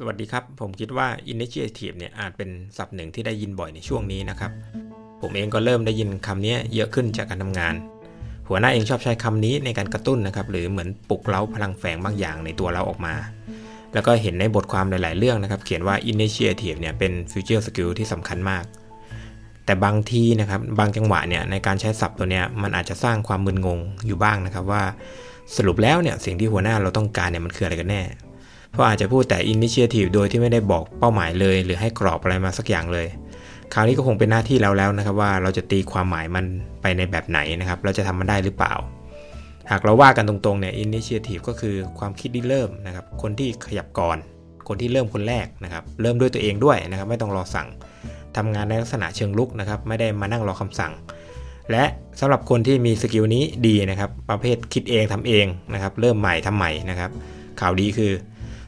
สวัสดีครับ ผมคิดว่า initiative เนี่ยอาจเป็นศัพท์หนึ่งที่ได้ยินบ่อยในช่วงนี้นะครับ ผมเองก็เริ่มได้ยินคำนี้เยอะขึ้นจากการทำงาน หัวหน้าเองชอบใช้คำนี้ในการกระตุ้นนะครับ หรือเหมือนปลุกเร้าพลังแฝงบางอย่างในตัวเราออกมา แล้วก็เห็นในบทความหลาย ๆ เรื่องนะครับ เขียนว่า initiative เนี่ยเป็น future skill ที่สำคัญมาก แต่บางทีนะครับ บางจังหวะเนี่ยในการใช้ศัพท์ตัวเนี้ยมันอาจจะสร้างความมึนงงอยู่บ้างนะครับว่า สรุปแล้วเนี่ยสิ่งที่หัวหน้าเราต้องการเนี่ยมันคืออะไรกันแน่ เพราะอาจจะพูดแต่ initiative โดยที่ไม่ได้บอกเป้าหมายเลย หรือให้กรอบอะไรมาสักอย่างเลย คราวนี้ก็คงเป็นหน้าที่เราแล้วนะครับว่าเราจะตีความหมายมันไปในแบบไหนนะครับ เราจะทำมันได้หรือเปล่า หากเราว่ากันตรงๆเนี่ย initiative ก็คือความคิดที่เริ่มนะครับ คนที่ขยับก่อน คนที่เริ่มคนแรกนะครับ เริ่มด้วยตัวเองด้วยนะครับ ไม่ต้องรอสั่งทำงานในลักษณะเชิงลุกนะครับ ไม่ได้มานั่งรอคำสั่งและสำหรับคนที่มีสกิลนี้ดีนะครับ ประเภทคิดเองทำเองนะครับ เริ่มใหม่ทำใหม่นะครับ ข่าวดีคือ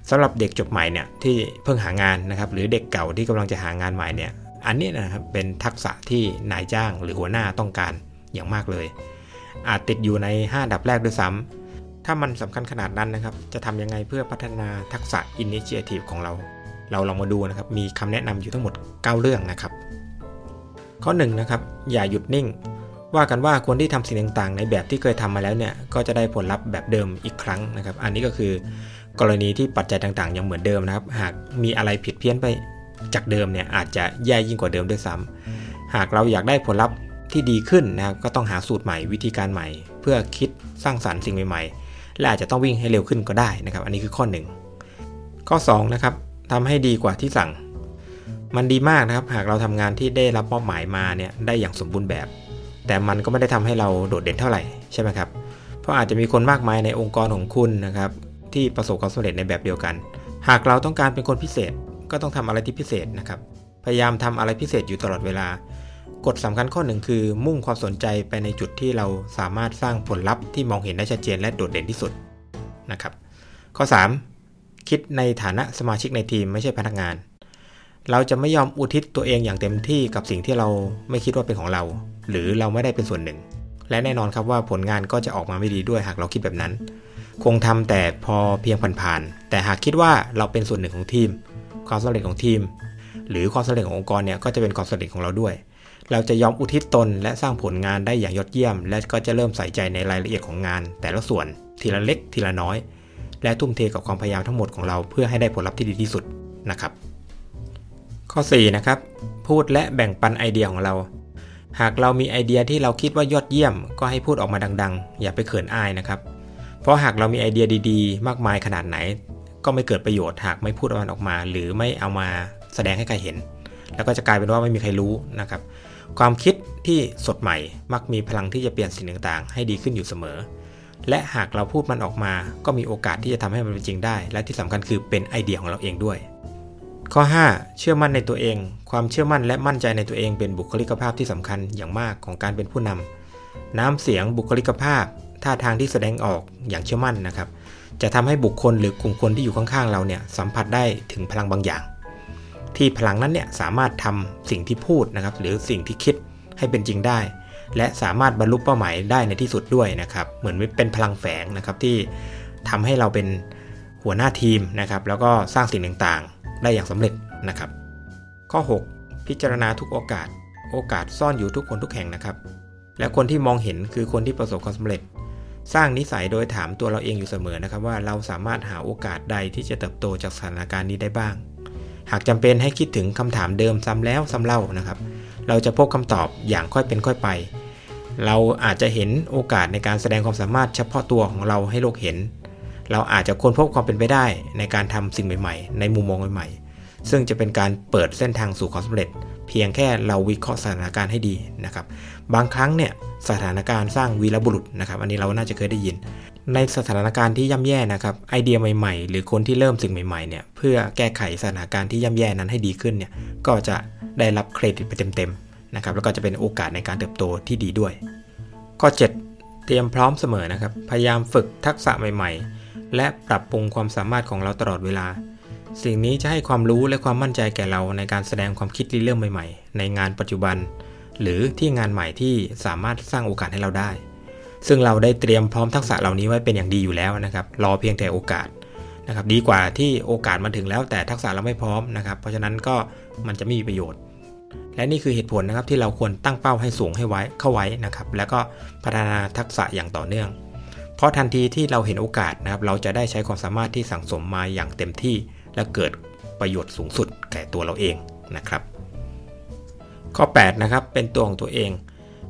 สำหรับเด็กจบใหม่เนี่ยที่เพิ่งหางานนะครับหรือเด็กเก่าที่กำลังจะหางานใหม่เนี่ยอันนี้นะครับเป็นทักษะที่นายจ้างหรือหัวหน้าต้องการอย่างมากเลย อาจติดอยู่ใน 5 ดับแรกด้วยซ้ำถ้ามันสำคัญขนาดนั้นนะครับ จะทำยังไงเพื่อพัฒนาทักษะ Initiative ของเรา เราลองมาดูนะครับ มีคำแนะนำอยู่ทั้งหมด 9 เรื่องนะครับ ข้อ1นนะครับอย่าหยุดนิ่ง ว่ากันว่าคนที่ทำสิ่งต่างๆ ในแบบที่เคยทำมาแล้วเนี่ยก็จะได้ผลลัพธ์แบบเดิมอีกครั้งนะครับ อันนี้ก็คือ กรณีที่ปัจจัยต่างๆ ยังเหมือนเดิมนะครับ หากมีอะไรผิดเพี้ยนไปจากเดิมเนี่ยอาจจะแย่ยิ่งกว่าเดิมด้วยซ้ำหากเราอยากได้ผลลัพธ์ที่ดีขึ้นนะครับก็ต้องหาสูตรใหม่วิธีการใหม่ เพื่อคิดสร้างสารรค์สิ่งใหม่ๆ และอาจจะต้องวิ่งให้เร็วขึ้นก็ได้นะครับ อันนี้คือข้อ 1 ข้อ2นะครับทำให้ดีกว่าที่สั่ง มันดีมากนะครับ หากเราทำงานที่ได้รับมอบหมายมาเนี่ยได้อย่างสมบูรณ์แบบ แต่มันก็ไม่ได้ทำให้เราโดดเด่นเท่าไหร่ใช่ไหมครับเพราะอาจจะมีคนมากมายในองค์กรของคุณนะครับ ที่ประสบความสำเร็จในแบบเดียวกัน หากเราต้องการเป็นคนพิเศษก็ต้องทำอะไรที่พิเศษนะครับ พยายามทำอะไรพิเศษอยู่ตลอดเวลากฎสำคัญข้อหนึ่งคือ มุ่งความสนใจไปในจุดที่เราสามารถสร้างผลลัพธ์ที่มองเห็นได้ชัดเจนและโดดเด่นที่สุดนะครับ ข้อ 3 คิดในฐานะสมาชิกในทีมไม่ใช่พนักงาน เราจะไม่ยอมอุทิศตัวเองอย่างเต็มที่กับสิ่งที่เราไม่คิดว่าเป็นของเรา หรือเราไม่ได้เป็นส่วนหนึ่ง และแน่นอนครับว่าผลงานก็จะออกมาไม่ดีด้วยหากเราคิดแบบนั้น คงทำแต่พอเพียงผ่านๆแต่หากคิดว่าเราเป็นส่วนหนึ่งของทีม ความสำเร็จของทีม หรือความสำเร็จขององค์กรเนี่ยก็จะเป็นความสำเร็จของเราด้วย เราจะยอมอุทิศตนและสร้างผลงานได้อย่างยอดเยี่ยม และก็จะเริ่มใส่ใจในรายละเอียดของงาน แต่ละส่วนทีละเล็กทีละน้อย และทุ่มเทกับความพยายามทั้งหมดของเราเพื่อให้ได้ผลลัพธ์ที่ดีที่สุดนะครับ ข้อ4นะครับพูดและแบ่งปันไอเดียของเราหากเรามีไอเดียที่เราคิดว่ายอดเยี่ยม ก็ให้พูดออกมาดัง ๆ อย่าไปเขินอายนะครับ เพราะหากเรามีไอเดียดีๆ มากมายขนาดไหน ก็ไม่เกิดประโยชน์หากไม่พูดมันออกมา หรือไม่เอามาแสดงให้ใครเห็น แล้วก็จะกลายเป็นว่าไม่มีใครรู้นะครับความคิดที่สดใหม่มักมีพลังที่จะเปลี่ยนสิ่งต่างๆ ให้ดีขึ้นอยู่เสมอ และหากเราพูดมันออกมา ก็มีโอกาสที่จะทำให้มันเป็นจริงได้ และที่สำคัญคือเป็นไอเดียของเราเองด้วย ข้อ 5 เชื่อมั่นในตัวเอง ความเชื่อมั่นและมั่นใจในตัวเองเป็นบุคลิกภาพที่สำคัญอย่างมากของการเป็นผู้นำน้ำเสียงบุคลิกภาพ ท่าทางที่แสดงออกอย่างเชื่อมั่นนะครับ จะทำให้บุคคลหรือกลุ่มคนที่อยู่ข้างๆเราเนี่ยสัมผัสได้ถึงพลังบางอย่าง ที่พลังนั้นเนี่ยสามารถทำสิ่งที่พูดนะครับ หรือสิ่งที่คิดให้เป็นจริงได้ และสามารถบรรลุเป้าหมายได้ในที่สุดด้วยนะครับ เหมือนเป็นพลังแฝงนะครับที่ทำให้เราเป็นหัวหน้าทีมนะครับ แล้วก็สร้างสิ่งต่างๆ ได้อย่างสำเร็จนะครับ ข้อ 6 พิจารณาทุกโอกาส โอกาสซ่อนอยู่ทุกคนทุกแห่งนะครับ และคนที่มองเห็นคือคนที่ประสบความสำเร็จ สร้างนิสัยโดยถามตัวเราเองอยู่เสมอนะครับว่าเราสามารถหาโอกาสใดที่จะเติบโตจากสถานการณ์นี้ได้บ้าง หากจำเป็นให้คิดถึงคำถามเดิมซ้ำแล้วซ้ำเล่านะครับ เราจะพบคำตอบอย่างค่อยเป็นค่อยไป เราอาจจะเห็นโอกาสในการแสดงความสามารถเฉพาะตัวของเราให้โลกเห็น เราอาจจะค้นพบความเป็นไปได้ในการทำสิ่งใหม่ ๆ ในมุมมองใหม่ๆ ซึ่งจะเป็นการเปิดเส้นทางสู่ความสำเร็จ เพียงแค่เราวิเคราะห์สถานการณ์ให้ดีนะครับ บางครั้งเนี่ยสถานการณ์สร้างวีรบุรุษนะครับ อันนี้เราน่าจะเคยได้ยิน ในสถานการณ์ที่ย่ำแย่นะครับ ไอเดียใหม่ๆ หรือคนที่เริ่มสิ่งใหม่ๆเนี่ยเพื่อแก้ไขสถานการณ์ที่ย่ำแย่นั้นให้ดีขึ้นเนี่ยก็จะได้รับเครดิตไปเต็มๆนะครับแล้วก็จะเป็นโอกาสในการเติบโตที่ดีด้วย ข้อ 7 เตรียมพร้อมเสมอนะครับ พยายามฝึกทักษะใหม่ ๆ และปรับปรุงความสามารถของเราตลอดเวลา สิ่งนี้จะให้ความรู้และความมั่นใจแก่เราในการแสดงความคิดริเริ่มใหม่ๆ ในงานปัจจุบัน หรือที่งานใหม่ที่สามารถสร้างโอกาสให้เราได้ ซึ่งเราได้เตรียมพร้อมทักษะเหล่านี้ไว้เป็นอย่างดีอยู่แล้วนะครับ รอเพียงแต่โอกาสนะครับ ดีกว่าที่โอกาสมันถึงแล้วแต่ทักษะเราไม่พร้อมนะครับ เพราะฉะนั้นก็มันจะไม่มีประโยชน์ และนี่คือเหตุผลนะครับที่เราควรตั้งเป้าให้สูงให้ไว้เข้าไว้นะครับ แล้วก็พัฒนาทักษะอย่างต่อเนื่อง เพราะทันทีที่เราเห็นโอกาสนะครับ เราจะได้ใช้ความสามารถที่สั่งสมมาอย่างเต็มที่ และเกิดประโยชน์สูงสุดแก่ตัวเราเองนะครับ ข้อ 8 นะครับ เป็นตัวของตัวเอง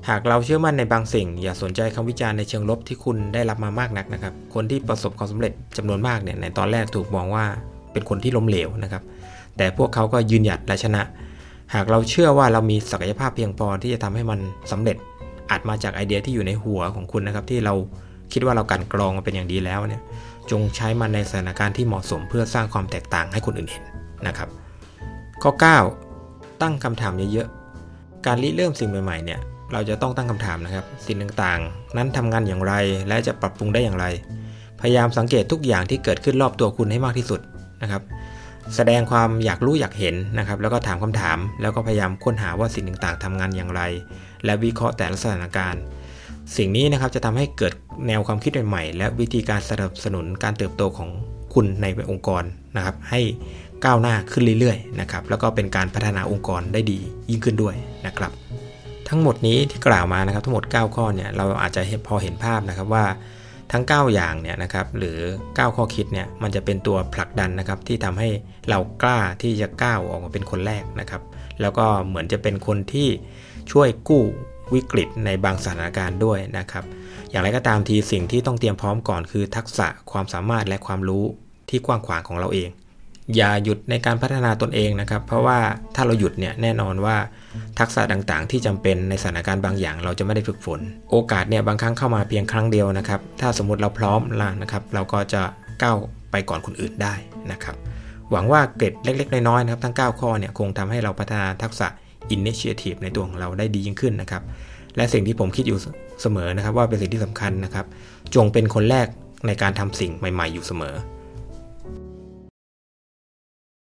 หากเราเชื่อมั่นในบางสิ่ง อย่าสนใจคำวิจารณ์ในเชิงลบที่คุณได้รับมามากนักนะครับ คนที่ประสบความสำเร็จจำนวนมากเนี่ยในตอนแรกถูกมองว่าเป็นคนที่ล้มเหลวนะครับ แต่พวกเขาก็ยืนหยัดและชนะ หากเราเชื่อว่าเรามีศักยภาพเพียงพอที่จะทำให้มันสำเร็จอาจมาจากไอเดียที่อยู่ในหัวของคุณนะครับที่เรา คิดว่าเรากันกรองมาเป็นอย่างดีแล้วเนี่ยจงใช้มันในสถานการณ์ที่เหมาะสมเพื่อสร้างความแตกต่างให้คนอื่นเห็นนะครับ ข้อ 9 ตั้งคำถามเยอะๆการริเริ่มสิ่งใหม่ๆเนี่ยเราจะต้องตั้งคำถามนะครับ สิ่งต่างๆ นั้นทำงานอย่างไรและจะปรับปรุงได้อย่างไร พยายามสังเกตทุกอย่างที่เกิดขึ้นรอบตัวคุณให้มากที่สุดนะครับแสดงความอยากรู้อยากเห็นนะครับ แล้วก็ถามคำถาม แล้วก็พยายามค้นหาว่าสิ่งต่างๆทำงานอย่างไร และวิเคราะห์แต่ละสถานการณ์ สิ่งนี้นะครับจะทำให้เกิดแนวความคิดใหม่ๆ และวิธีการสนับสนุนการเติบโตของคุณในองค์กรนะครับ ให้ก้าวหน้าขึ้นเรื่อยๆนะครับแล้วก็เป็นการพัฒนาองค์กรได้ดียิ่งขึ้นด้วยนะครับ ทั้งหมดนี้ที่กล่าวมานะครับทั้งหมด 9 ข้อเนี่ยเราอาจจะพอเห็นภาพนะครับว่าทั้ง 9 อย่างเนี่ยนะครับหรือ 9 ข้อคิดเนี่ยมันจะเป็นตัวผลักดันนะครับที่ทำให้เรากล้าที่จะก้าวออกมาเป็นคนแรกนะครับ แล้วก็เหมือนจะเป็นคนที่ช่วยกู้ วิกฤตในบางสถานการณ์ด้วยนะครับ อย่างไรก็ตามทีสิ่งที่ต้องเตรียมพร้อมก่อนคือทักษะความสามารถและความรู้ที่กว้างขวางของเราเอง อย่าหยุดในการพัฒนาตนเองนะครับ เพราะว่าถ้าเราหยุดเนี่ยแน่นอนว่า ทักษะต่างๆ ที่จำเป็นในสถานการณ์บางอย่าง เราจะไม่ได้ฝึกฝน โอกาสเนี่ยบางครั้งเข้ามาเพียงครั้งเดียวนะครับ ถ้าสมมติเราพร้อมล้วนะครับ เราก็จะก้าวไปก่อนคนอื่นได้นะครับ หวังว่าเกร็ดเล็ก ๆ น้อยๆนะครับทั้ง 9 ข้อเนี่ยคงทำให้เราพัฒนาทักษะ initiative ในตัวของเราได้ดียิ่งขึ้นนะครับ และสิ่งที่ผมคิดอยู่เสมอนะครับ ว่าเป็นสิ่งที่สำคัญนะครับ จงเป็นคนแรกในการทำสิ่งใหม่ ๆ อยู่เสมอ